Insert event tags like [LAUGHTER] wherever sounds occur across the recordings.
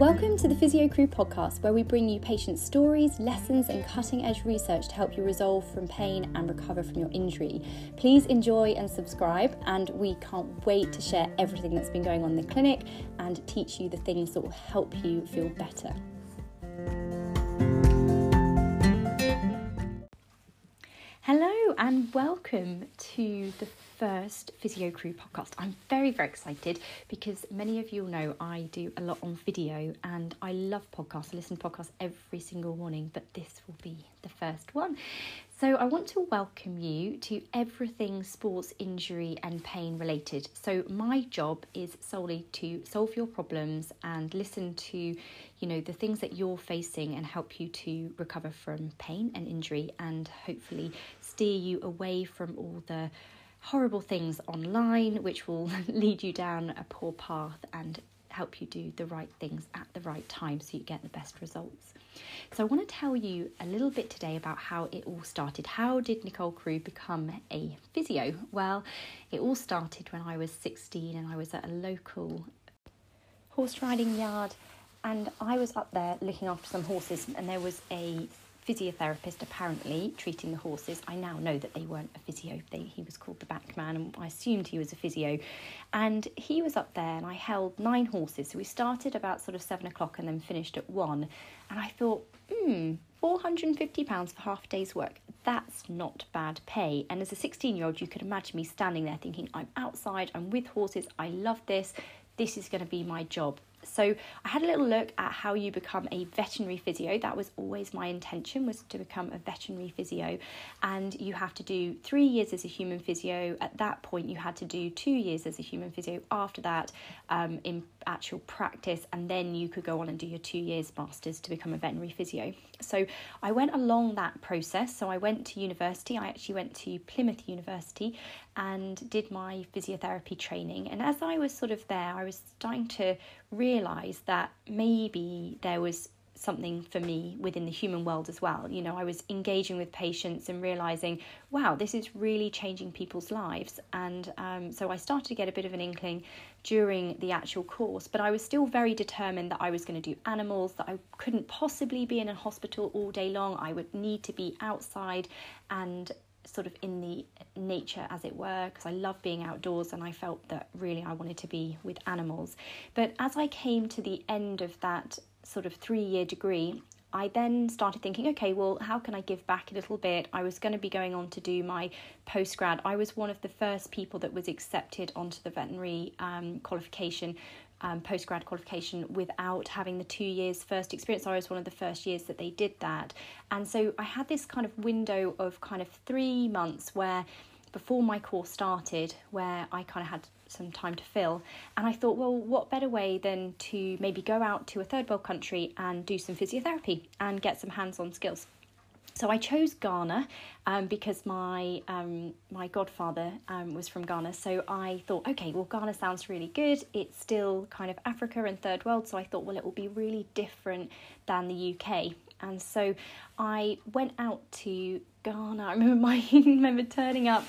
Welcome to the Physio Crew podcast, where we bring you patient stories, lessons, and cutting edge research to help you resolve from pain and recover from your injury. Please enjoy and subscribe, and we can't wait to share everything that's been going on in the clinic and teach you the things that will help you feel better. Hello, and welcome to the first Physio Crew podcast. I'm very, very excited because many of you know I do a lot on video and I love podcasts. I listen to podcasts every single morning, but this will be the first one. So, I want to welcome you to everything sports injury and pain related. So, my job is solely to solve your problems and listen to, you know, the things that you're facing and help you to recover from pain and injury and hopefully steer you away from all the horrible things online, which will [LAUGHS] lead you down a poor path and help you do the right things at the right time so you get the best results. So, I want to tell you a little bit today about how it all started. How did Nicole Crew become a physio? Well, it all started when I was 16 and I was at a local horse riding yard and I was up there looking after some horses and there was a physiotherapist apparently treating the horses. I now know that they weren't a physio. They, he was called the backman, and I assumed he was a physio. And he was up there, and I held nine horses. So we started about sort of seven o'clock and then finished at one. And I thought, hmm, £450 for half a day's work. That's not bad pay. And as a 16 year old, you could imagine me standing there thinking, I'm outside, I'm with horses, I love this, this is going to be my job. So I had a little look at how you become a veterinary physio. That was always my intention was to become a veterinary physio and you have to do 3 years as a human physio. At that point you had to do 2 years as a human physio. After that um, in actual practice and then you could go on and do your 2 years masters to become a veterinary physio. So I went along that process. So I went to university. I actually went to Plymouth University and did my physiotherapy training. And as I was sort of there, I was starting to realize that maybe there was something for me within the human world as well. You know, I was engaging with patients and realizing, wow, this is really changing people's lives. And um, so I started to get a bit of an inkling during the actual course, but I was still very determined that I was going to do animals, that I couldn't possibly be in a hospital all day long. I would need to be outside and sort of in the nature as it were because I love being outdoors and I felt that really I wanted to be with animals. But as I came to the end of that sort of 3 year degree, I then started thinking, okay, well, how can I give back a little bit? I was going to be going on to do my postgrad. I was one of the first people that was accepted onto the veterinary um, qualification um, post grad qualification without having the two years first experience. I was one of the first years that they did that. And so I had this kind of window of kind of three months where before my course started where I kind of had some time to fill. And I thought, well, what better way than to maybe go out to a third world country and do some physiotherapy and get some hands on skills. So I chose Ghana um, because my um, my godfather um, was from Ghana. So I thought, okay, well, Ghana sounds really good. It's still kind of Africa and third world. So I thought, well, it will be really different than the UK. And so I went out to Ghana. [LAUGHS] I remember my [LAUGHS] remember turning up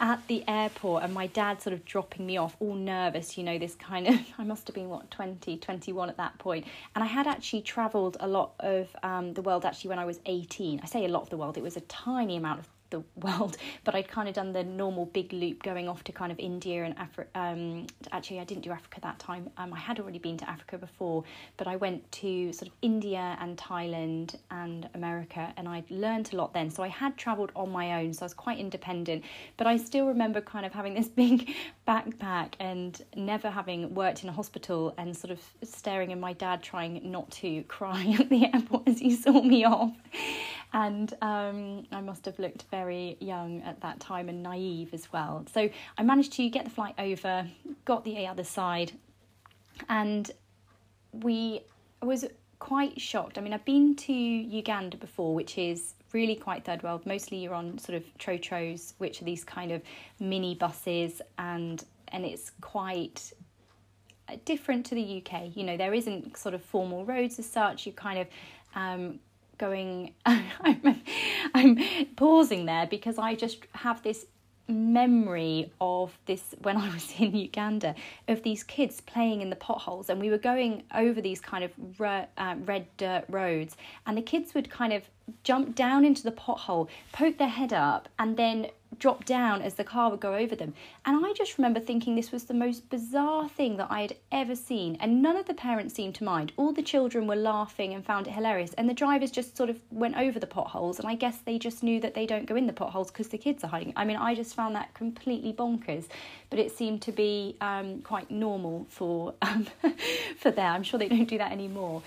at the airport and my dad sort of dropping me off all nervous you know this kind of [LAUGHS] i must have been what 20 21 at that point. And i had actually traveled a lot of um, the world actually when i was 18 i say a lot of the world it was a tiny amount of the [LAUGHS] world, but I'd kind of done the normal big loop going off to kind of India and Africa. Um, actually, I didn't do Africa that time. Um, I had already been to Africa before, but I went to sort of India and Thailand and America, and I'd learned a lot then. So I had travelled on my own, so I was quite independent. But I still remember kind of having this [LAUGHS] big backpack and never having worked in a hospital and sort of staring at my dad trying not to cry [LAUGHS] at the airport as he saw me off and um, I must have looked very young at that time and naive as well. So I managed to get the flight over, got the other side, and we I was quite shocked. I mean, I've been to Uganda before, which is really quite third world. Mostly you're on sort of trotros, which are these kind of mini buses, and and it's quite different to the UK. You know, there isn't sort of formal roads as such. You kind of um, going [LAUGHS] I'm, I'm pausing there because I just have this memory of this when I was [LAUGHS] in Uganda of these kids playing in the potholes, and we were going over these kind of re- uh, red dirt roads, and the kids would kind of jump down into the pothole, poke their head up, and then drop down as the car would go over them. And I just remember thinking this was the most bizarre thing that I had ever seen. And none of the parents seemed to mind. All the children were laughing and found it hilarious. And the drivers just sort of went over the potholes. And I guess they just knew that they don't go in the potholes because the kids are hiding. I mean, I just found that completely bonkers. But it seemed to be um, quite normal for [LAUGHS] um, [LAUGHS] for there. I'm sure they don't do that anymore.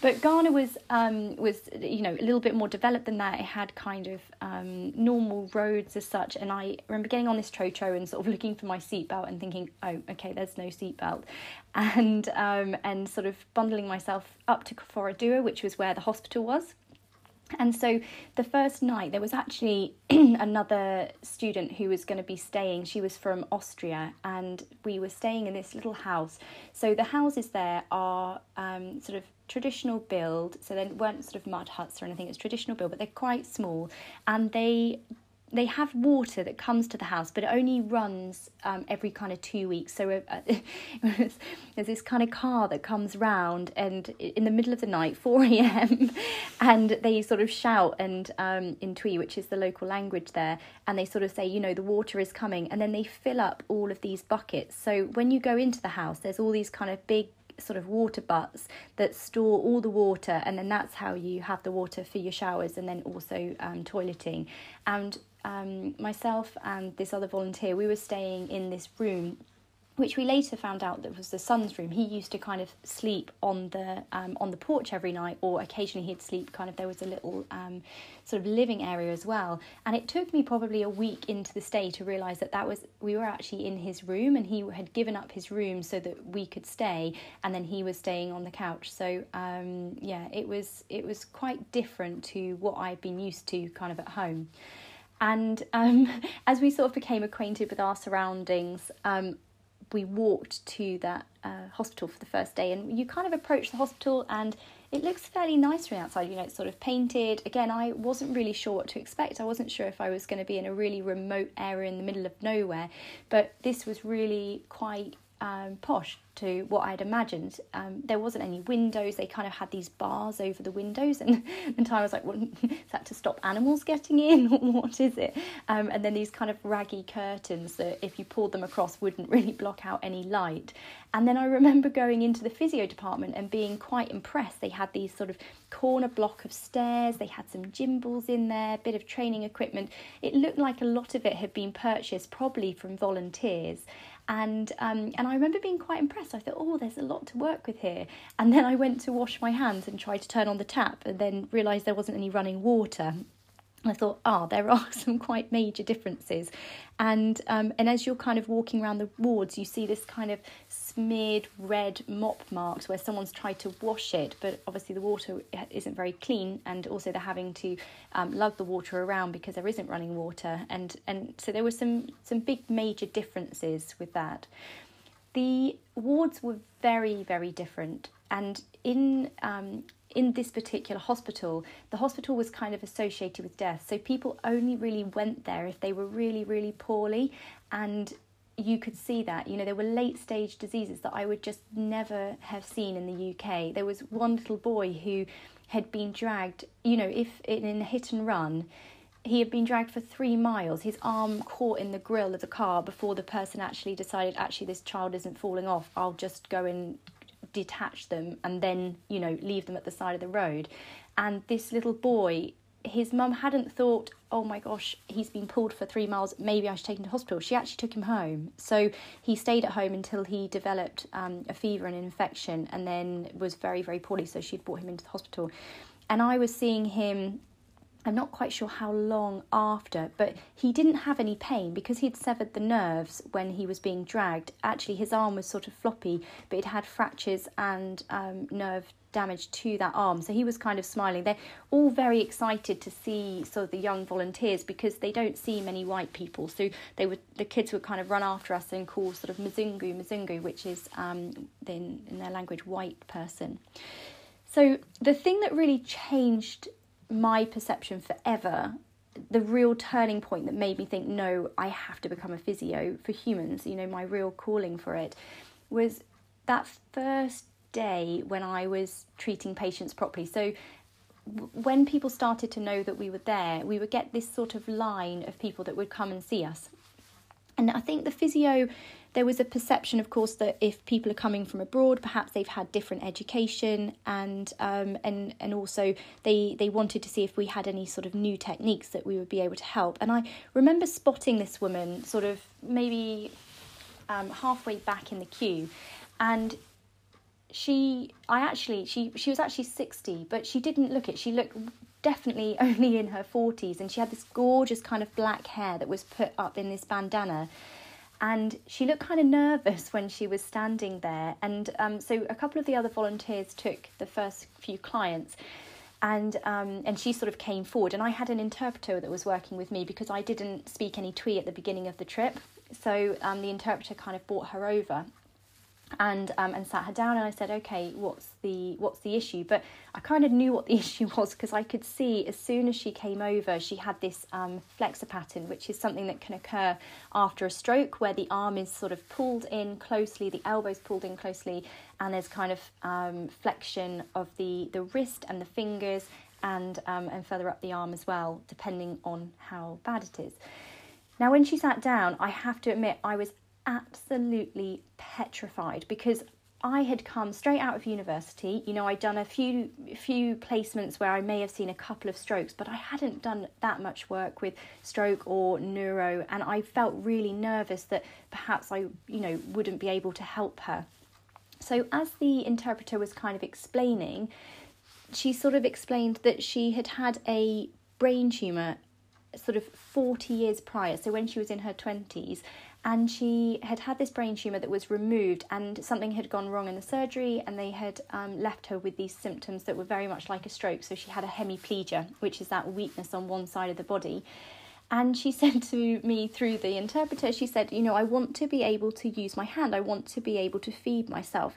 But Ghana was um, was you know a little bit more developed than that. It had kind of um, normal roads as such, and I remember getting on this trotro and sort of looking for my seatbelt and thinking, oh, okay, there's no seatbelt, [LAUGHS] and um, and sort of bundling myself up to Koforidua, which was where the hospital was. And so the first night, there was actually [CLEARS THROAT] another student who was going to be staying. She was from Austria, and we were staying in this little house. So the houses there are um, sort of traditional build, so they weren't sort of mud huts or anything. It's traditional build, but they're quite small, and they they have water that comes to the house, but it only runs um, every kind of two weeks. So uh, [LAUGHS] there's this kind of car that comes round, and in the middle of the night, 4 [LAUGHS] a.m., and they sort of shout and um, in Twi, which is the local language there, and they sort of say, you know, the water is coming, and then they fill up all of these buckets. So when you go into the house, there's all these kind of big sort of water butts that store all the water and then that's how you have the water for your showers and then also um, toileting and um, myself and this other volunteer we were staying in this room which we later found out that was the son's room. He used to kind of sleep on the um, on the porch every night, or occasionally he'd sleep kind of. There was a little um, sort of living area as well, and it took me probably a week into the stay to realise that that was we were actually in his room, and he had given up his room so that we could stay, and then he was staying on the couch. So um, yeah, it was it was quite different to what I'd been used to kind of at home. And um, [LAUGHS] as we sort of became acquainted with our surroundings, um, we walked to that uh, hospital for the first day, and you kind of approach the hospital, and it looks fairly nice from outside. You know, it's sort of painted. Again, I wasn't really sure what to expect. I wasn't sure if I was going to be in a really remote area in the middle of nowhere, but this was really quite um, posh to what I'd imagined. Um, there wasn't any windows. They kind of had these bars over the windows, and [LAUGHS] and I was like, well, [LAUGHS] is that to stop animals getting in? [LAUGHS] what is it? Um, and then these kind of raggy curtains that, if you pulled them across, wouldn't really block out any light. And then I remember going into the physio department and being quite impressed. They had these sort of corner block of stairs. They had some gimbals in there, a bit of training equipment. It looked like a lot of it had been purchased probably from volunteers and um, and I remember being quite impressed. I thought, oh, there's a lot to work with here. And then I went to wash my hands and tried to turn on the tap, and then realised there wasn't any running water. I thought, oh, there are [LAUGHS] some quite major differences, and um, and as you're kind of walking around the wards, you see this kind of smeared red mop marks where someone's tried to wash it, but obviously the water isn't very clean, and also they're having to um, lug the water around because there isn't running water, and and so there were some some big major differences with that. The wards were very very different, and in um, in this particular hospital, the hospital was kind of associated with death. So people only really went there if they were really, really poorly. And you could see that. You know, there were late stage diseases that I would just never have seen in the UK. There was one little boy who had been dragged, you know, if in a hit and run, he had been dragged for three miles, his arm caught in the grill of the car before the person actually decided, actually, this child isn't falling off, I'll just go and detach them and then, you know, leave them at the side of the road. And this little boy, his mum hadn't thought, oh my gosh, he's been pulled for three miles, maybe I should take him to hospital. She actually took him home. So he stayed at home until he developed um, a fever and an infection and then was very, very poorly. So she'd brought him into the hospital. And I was seeing him I'm not quite sure how long after, but he didn't have any pain because he'd severed the nerves when he was being dragged. Actually, his arm was sort of floppy, but it had fractures and um, nerve damage to that arm. So he was kind of smiling. They're all very excited to see sort of the young volunteers because they don't see many white people. So they would the kids would kind of run after us and call sort of Mzungu, Mzungu, which is um, in, in their language white person. So the thing that really changed my perception forever the real turning point that made me think, no, I have to become a physio for humans, you know, my real calling for it was that first day when I was treating patients properly. So when people started to know that we were there, we would get this sort of line of people that would come and see us. And I think the physio, there was a perception, of course, that if people are coming from abroad, perhaps they've had different education, and um, and and also they they wanted to see if we had any sort of new techniques that we would be able to help. And I remember spotting this woman, sort of maybe um, halfway back in the queue, and she I actually she she was actually 60 but she didn't look it. She looked definitely [LAUGHS] only in her 40s and she had this gorgeous kind of black hair that was put up in this bandana. And she looked kind of nervous [LAUGHS] when she was standing there. And um, so a couple of the other volunteers took the first few clients and um, and she sort of came forward. And I had an interpreter that was working with me because I didn't speak any Twi at the beginning of the trip. So um, the interpreter kind of brought her over and um, and sat her down and I said, okay, what's the what's the issue? But I kind of knew what the [LAUGHS] issue was because I could see as soon as she came over, she had this um, flexor pattern, which is something that can occur after a stroke, where the arm is sort of pulled in closely, the elbow's pulled in closely, and there's kind of um, flexion of the the wrist and the fingers, and um, and further up the arm as well, depending on how bad it is. Now, when she sat down, I have to admit I was absolutely petrified because I had come straight out of university. You know, I'd done a few few placements where I may have seen a couple of strokes, but I hadn't done that much work with stroke or neuro, and I felt really nervous that perhaps I, you know, wouldn't be able to help her. So as the interpreter was kind of explaining, she sort of explained that she had had a brain tumor sort of 40 years prior, so when she was in her 20s, and she had had this brain tumor that was removed and something had gone wrong in the surgery and they had um, left her with these symptoms that were very much like a stroke. So she had a hemiplegia which is that weakness on one side of the body. And she [LAUGHS] said to me through the interpreter she said you know i want to be able to use my hand. I want to be able to feed myself.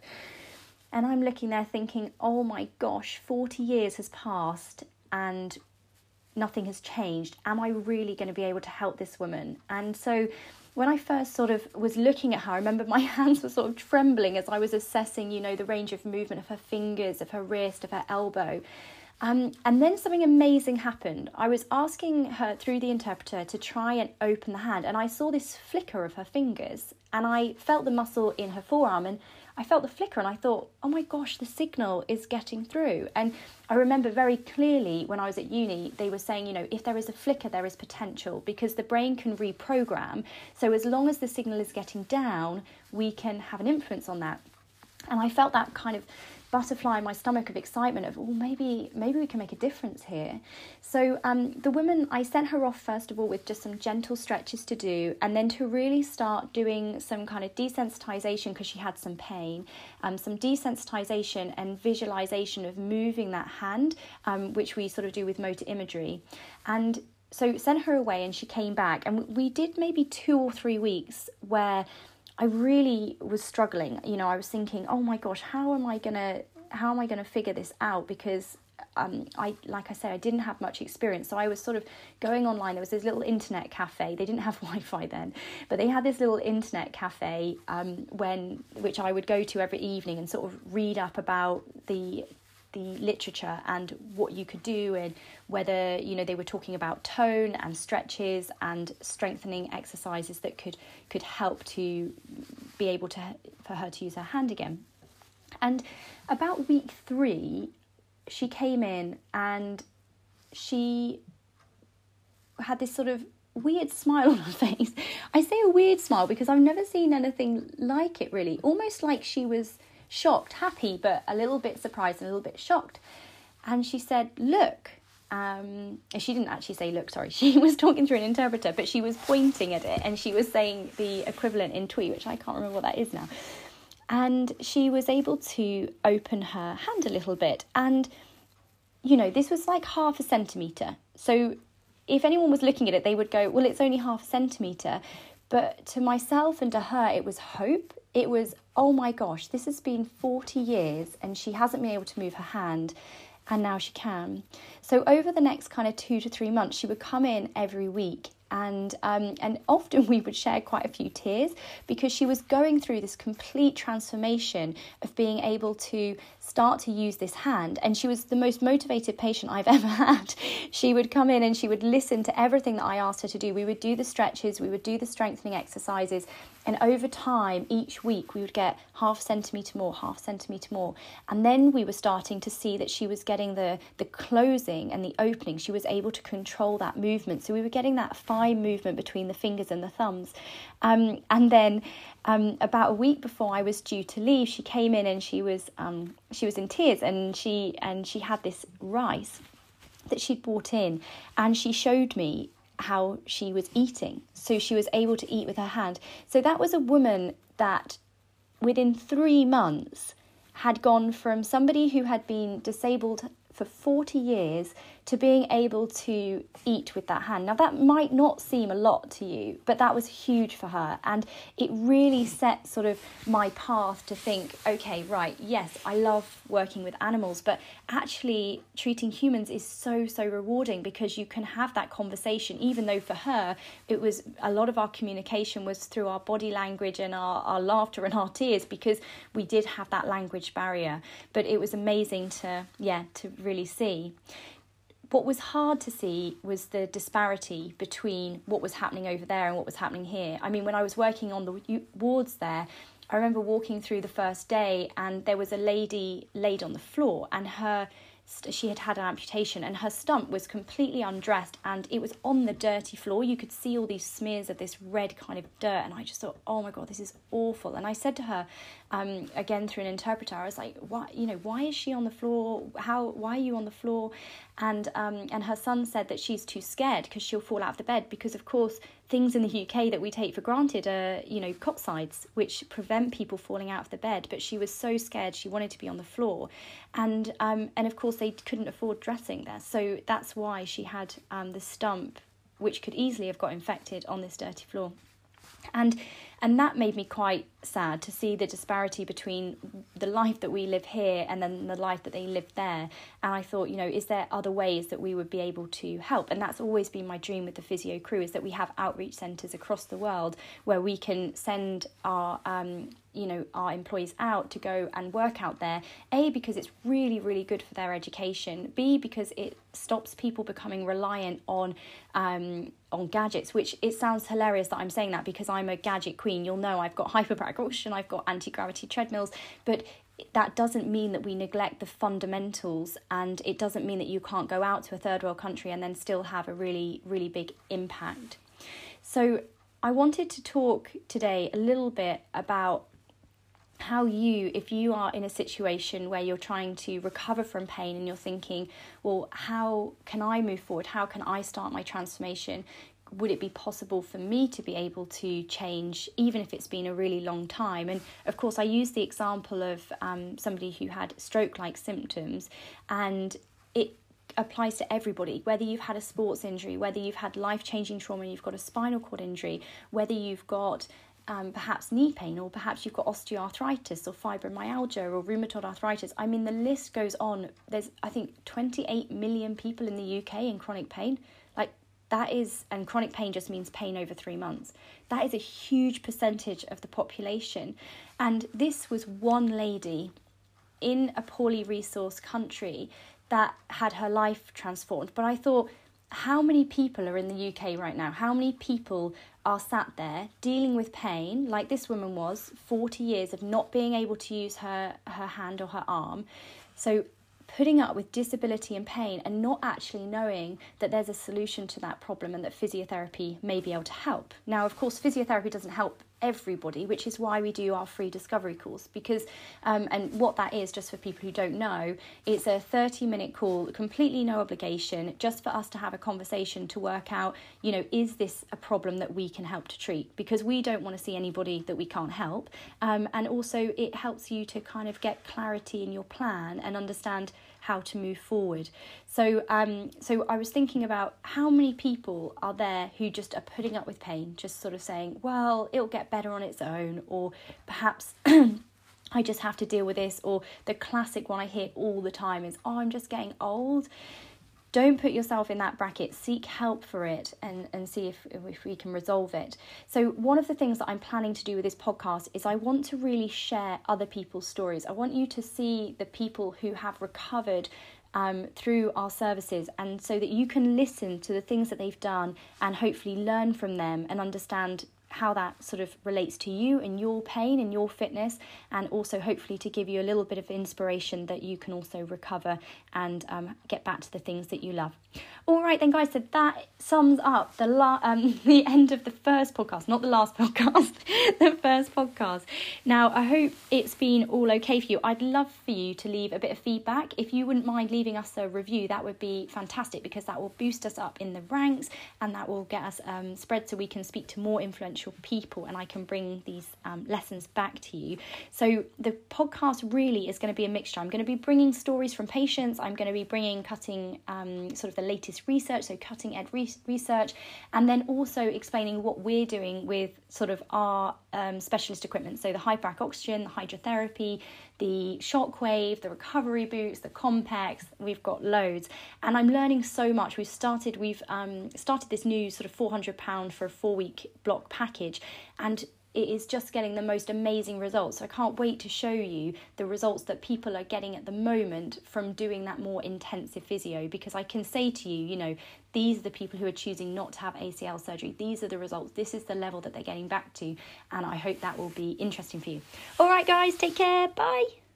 And i'm looking there thinking oh my gosh 40 years has passed and nothing has changed. Am i really going to be able to help this woman? And so when I first sort of was looking at her, I remember my [LAUGHS] hands were sort of trembling as I was assessing, you know, the range of movement of her fingers, of her wrist, of her elbow. Um, and then something amazing happened. I was asking her through the interpreter to try and open the hand, and I saw this flicker of her fingers, and I felt the muscle in her forearm, and I felt the flicker and I thought, oh my gosh, the signal is getting through. And I remember very clearly when I was at uni, they were saying, you know, if there is a flicker, there is potential because the brain can reprogram. So as long as the signal is getting down, we can have an influence on that. And I felt that kind of butterfly in my stomach of excitement of, well, maybe maybe we can make a difference here. So um, the woman, I sent her off first of all with just some gentle stretches to do, and then to really start doing some kind of desensitization because she had some pain, um, some desensitization and visualization of moving that hand, um, which we sort of do with motor imagery, and so sent her away and she came back and we did maybe two or three weeks where I really was struggling. You know, I was thinking, oh my gosh, how am I gonna how am I gonna figure this out? Because um, I like I said, I didn't have much experience, so I was sort of going online. There was this little internet cafe. They didn't have [LAUGHS] Wi-Fi then, but they had this little internet cafe um, when which I would go to every evening and sort of read up about the the literature and what you could do and whether you know they were talking about tone and stretches and strengthening exercises that could could help to be able to for her to use her hand again and about week 3 she came in and she had this sort of weird smile [LAUGHS] on her face. I say a weird smile because I've never seen anything like it really. Almost like she was shocked, happy, but a little bit surprised a little bit shocked. And she said, Look. Um, she didn't actually say, Look, sorry. [LAUGHS] She was talking through an interpreter, but she was pointing at it and she was saying the equivalent in Twi, which I can't remember what that is now. And she was able to open her hand a little bit. And, you know, this was like half a centimetre. So if anyone was looking at it, they would go, Well, it's only half a centimetre. But to myself and to her, it was hope. It was, oh my gosh, this has been 40 years and she hasn't been able to move her hand. and now she can. So, over the next kind of two to three months, she would come in every week and um, and often we would share quite a few tears because she was going through this complete transformation of being able to start to use this hand and she was the most motivated patient I've [LAUGHS] ever had. She would come in and she would listen to everything that I asked her to do. We would do the stretches we would do the strengthening exercises and over time each week we would get half centimeter more half centimeter more. And then we were starting to see that she was getting the the closing and the opening. She was able to control that movement. So we were getting that fine movement between the fingers and the thumbs. Um, and then um, about a week before I was due to leave, she came in and she was um, she was in tears and she and she had this rice that she'd brought in, and she showed me how she was eating. So she was able to eat with her hand. So that was a woman that, within three months, had gone from somebody who had been disabled for 40 years to being able to eat with that hand. Now, that might not seem a lot to you, but that was huge for her. And it really set sort of my path to think okay, right, yes, I love working with animals, but actually treating humans is so, so rewarding because you can have that conversation, even though for her, it was a lot of our communication was through our body language and our, our laughter and our tears because we did have that language barrier. But it was amazing to, yeah, to really see what was hard to see was the disparity between what was happening over there and what was happening here. I mean, when I was working on the wards there, I remember walking through the first day and there was a lady laid on the floor and her she had had an amputation and her stump was completely undressed and it was on the dirty floor. You could see all these smears of this red kind of dirt, and I just thought, oh my god, this is awful. And I said to her, um, again through an interpreter, I was like, why, you know, why is she on the floor? How, why are you on the floor? And um, and her son said that she's too scared because she'll fall out of the bed because of course things in the UK that we take for granted are, you know, cot sides, which prevent people falling out of the bed. But she was so scared, she wanted to be on the floor. And, um, and of course, they couldn't afford dressing there. So that's why she had um, the stump, which could easily have got infected on this dirty floor. And and that made me quite sad to see the disparity between the life that we live here and then the life that they live there. And I thought, you know, is there other ways that we would be able to help? And that's always been my dream with the physio crew is that we have outreach centres across the world where we can send our um, you know our employees out to go and work out there. A because it's really really good for their education. B because it stops people becoming reliant on um, on gadgets which it sounds hilarious that i'm saying that because i'm a gadget queen. You'll know i've got [LAUGHS] hyperbaric oxygen i've got anti-gravity treadmills but that doesn't mean that we neglect the fundamentals and it doesn't mean that you can't go out to a third world country and then still have a really really big impact. So I wanted to talk today a little bit about how you, if you are in a situation where you're trying to recover from pain and you're thinking, well, how can I move forward? How can I start my transformation? Would it be possible for me to be able to change, even if it's been a really long time? And of course, I use the example of um, somebody who had stroke like symptoms, and it applies to everybody, whether you've had a sports injury, whether you've had life changing trauma, you've got a spinal cord injury, whether you've got um, perhaps knee pain, or perhaps you've got osteoarthritis or fibromyalgia or rheumatoid arthritis. I mean, the list goes on. There's, I think, 28 million people in the UK in chronic pain. Like, that is, and chronic pain just means pain over three months. That is a huge percentage of the population. And this was one lady in a poorly resourced country that had her life transformed. But I thought, how many people are in the UK right now? How many people are sat there dealing with pain, like this woman was, 40 years of not being able to use her, her hand or her arm? So, putting up with disability and pain and not actually knowing that there's a solution to that problem and that physiotherapy may be able to help. Now, of course, physiotherapy doesn't help everybody, which is why we do our free discovery course. Because, um, and what that is, just for people who don't know, it's a 30 minute call, completely no obligation, just for us to have a conversation to work out, you know, is this a problem that we can help to treat? Because we don't want to see anybody that we can't help. Um, and also, it helps you to kind of get clarity in your plan and understand how to move forward. So, um, so I was thinking about how many people are there who just are putting up with pain, just sort of saying, "Well, it'll get better on its own," or perhaps. [CLEARS THROAT] I just have to deal with this, or the classic one I hear all the time is, oh, I'm just getting old. Don't put yourself in that bracket. Seek help for it and, and see if, if we can resolve it. So, one of the things that I'm planning to do with this podcast is I want to really share other people's stories. I want you to see the people who have recovered um, through our services, and so that you can listen to the things that they've done and hopefully learn from them and understand how that sort of relates to you and your pain and your fitness, and also hopefully to give you a little bit of inspiration that you can also recover and um, get back to the things that you love. All right, then, guys. So that sums up the la- um, [LAUGHS] the end of the first podcast, not the last [LAUGHS] podcast, the first podcast. Now, I hope it's been all okay for you. I'd love for you to leave a bit of feedback. If you wouldn't mind leaving us a review, that would be fantastic because that will boost us up in the ranks and that will get us um, spread so we can speak to more influential people and I can bring these um, lessons back to you. So the podcast really is going to be a mixture. I'm going to be bringing stories from patients. I'm going to be bringing cutting um, sort of the latest research, so cutting edge re- research, and then also explaining what we're doing with sort of our um, specialist equipment. So the hyperbaric oxygen, the hydrotherapy, the shockwave, the recovery boots, the compacts. We've got loads, and I'm learning so much. We've started we've um, started this new sort of four hundred pound for a four week block package, and it is just getting the most amazing results. So I can't wait to show you the results that people are getting at the moment from doing that more intensive physio because I can say to you, you know, these are the people who are choosing not to have ACL surgery. These are the results. This is the level that they're getting back to. And I hope that will be interesting for you. All right, guys, take care. Bye.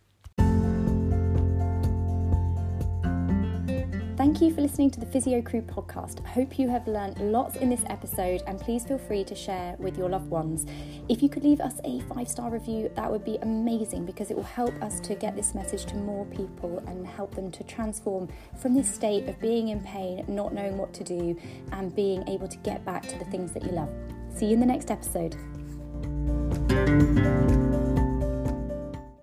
Thank you for listening to the Physio Crew podcast. I hope you have learned lots in this episode and please feel free to share with your loved ones. If you could leave us a five star review, that would be amazing because it will help us to get this message to more people and help them to transform from this state of being in pain, not knowing what to do, and being able to get back to the things that you love. See you in the next episode.